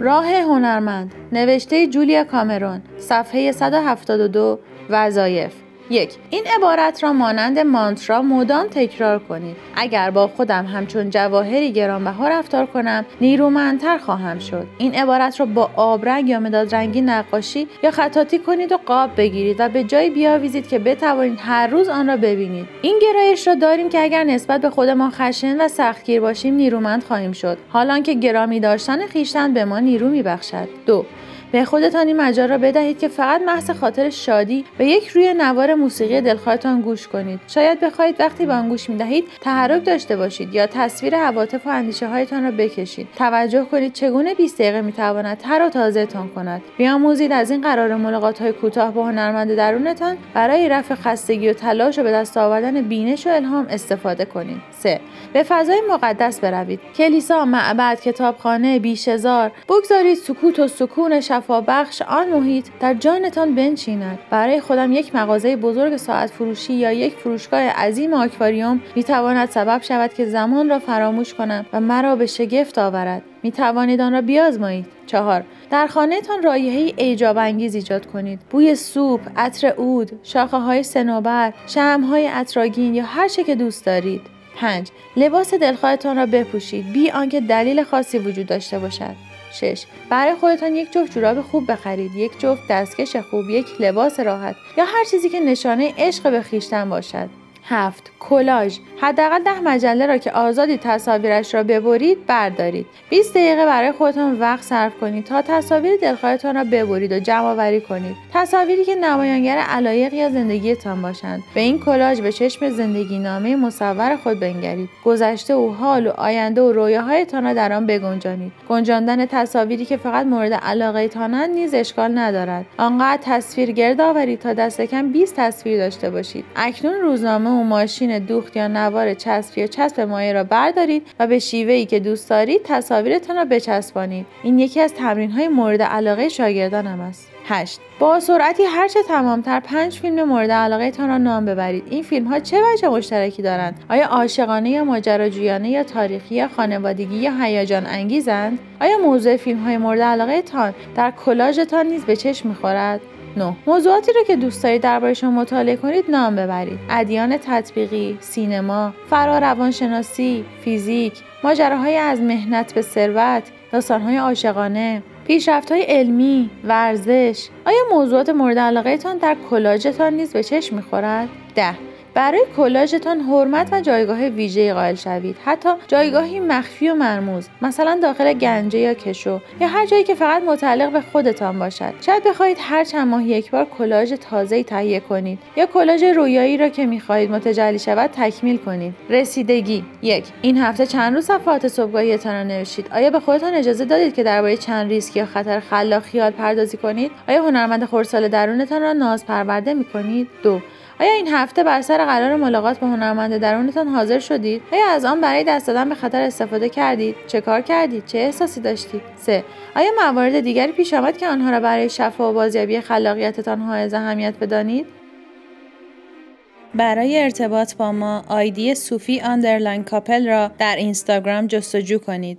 راه هنرمند نوشته جولیا کامرون صفحه 172 وظایف یک این عبارت را مانند مانترا مدام تکرار کنید. اگر با خودم همچون جواهری گرانبها رفتار کنم نیرومندتر خواهم شد. این عبارت را با آبرنگ یا مداد رنگی نقاشی یا خطاطی کنید و قاب بگیرید و به جایی بیاویزید که بتوانید هر روز آن را ببینید. این گرایش را داریم که اگر نسبت به خودمان خشن و سختگیر باشیم نیرومند خواهیم شد. حالان که گرامی داشتن خویشتن به ما نیرو میبخشد. دو به خودتان این مجال را بدهید که فقط محض خاطر شادی به یک روی نوار موسیقی دلخواهتان گوش کنید. شاید بخواهید وقتی به آن گوش می‌دهید تحرک داشته باشید یا تصویر عواطف و اندیشه هایتان را بکشید. توجه کنید چگونه 20 دقیقه می‌تواند تر و تازهتان کند. بیاموزید از این قرار ملاقات های کوتاه با هنرمند درونتان برای رفع خستگی و تلاش و به دست آوردن بینش و الهام استفاده کنید. 3 به فضای مقدس بروید. کلیسا معبد کتابخانه بیشزار بگذارید سکوت و سکون بخش آن محیط در جانتان بنشیند. برای خودم یک مغازه بزرگ ساعت فروشی یا یک فروشگاه عظیم آکواریوم می تواند سبب شود که زمان را فراموش کنم و مرا به شگفت آورد. می توانید آن را بیازمایید. چهار. در خانهتان رایحه ایجاب انگیز ایجاد کنید. بوی سوپ عطر عود شاخه های سنوبر شم های عطراگین یا هر چه که دوست دارید. 5. لباس دلخواهتان را بپوشید. بی آنکه دلیل خاصی وجود داشته باشد. 6. برای خودتان یک جفت جوراب خوب بخرید یک جفت دستکش خوب یک لباس راحت یا هر چیزی که نشانه عشق به خویشتن باشد هفت. کلاژ. حداقل ده مجله را که آزادی تصاویرش را ببرید بردارید. 20 دقیقه برای خودتان وقت صرف کنید تا تصاویر دلخواهتان را ببرید و جمع آوری کنید. تصاویری که نمایانگر علایق یا زندگیتان باشند. به این کلاژ به چشم زندگی نامه مصور خود بنگرید. گذشته و حال و آینده و رویاهایتان را در آن بگنجانید. گنجاندن تصاویری که فقط مورد علاقه تانند نیز اشکال ندارد. آنقدر تصویر گرد آورید تا دست کم 20 تصویر داشته باشید. اکنون روزنامه و ماشین دوخت یا نوار چسب یا چسب مایع را بردارید و به ای که دوست دارید تصاویرتان را بچسبانید. این یکی از تمرین های مورد علاقه شاگردانم است. 8. با سرعتی هرچه تمامتر پنج فیلم مورد علاقه تان را نام ببرید. این فیلم ها چه وجه مشترکی دارند؟ آیا عاشقانه یا ماجراجویانه یا تاریخی یا خانوادگی یا هیجان انگیزند؟ آیا موضوع فیلم های مورد علاقه تان در کلاژتان نیز به چشم می‌خورد؟ 9. موضوعاتی رو که دوست دارید دربارهشان مطالعه کنید نام ببرید ادیان تطبیقی سینما فرا روانشناسی فیزیک ماجراهای از مهنت به ثروت داستانهای عاشقانه پیشرفت های علمی، ورزش آیا موضوعات مورد علاقه تان در کلاژتان نیز به چشم می‌خورد؟ ده برای کلاژتان حرمت و جایگاه ویژه قائل شوید. حتی جایگاهی مخفی و مرموز مثلا داخل گنجه یا کشو یا هر جایی که فقط متعلق به خودتان باشد. شاید بخواهید هر چند ماه یک بار کلاژ تازه تهیه کنید یا کلاژ رویایی را که می‌خواهید متجلی شود تکمیل کنید. رسیدگی. یک این هفته چند روز صفحات صبحگاهیتان را نوشید. آیا به خودتان اجازه دادید که درباره چند ریسک یا خطر خلاق خیال پردازی کنید؟ آیا هنرمند خورسال درونتان را ناز پرورده می‌کنید؟ دو آیا این هفته بر سر قرار ملاقات با هنرمند درونتان حاضر شدید؟ آیا از آن برای دست دادن به خطر استفاده کردید؟ چه کار کردید؟ چه احساسی داشتید؟ سه آیا موارد دیگری پیش آمد که آنها را برای شفا و بازیابی خلاقیتتان حائز اهمیت بدانید؟ برای ارتباط با ما آیدی صوفی underline کاپل را در اینستاگرام جستجو کنید.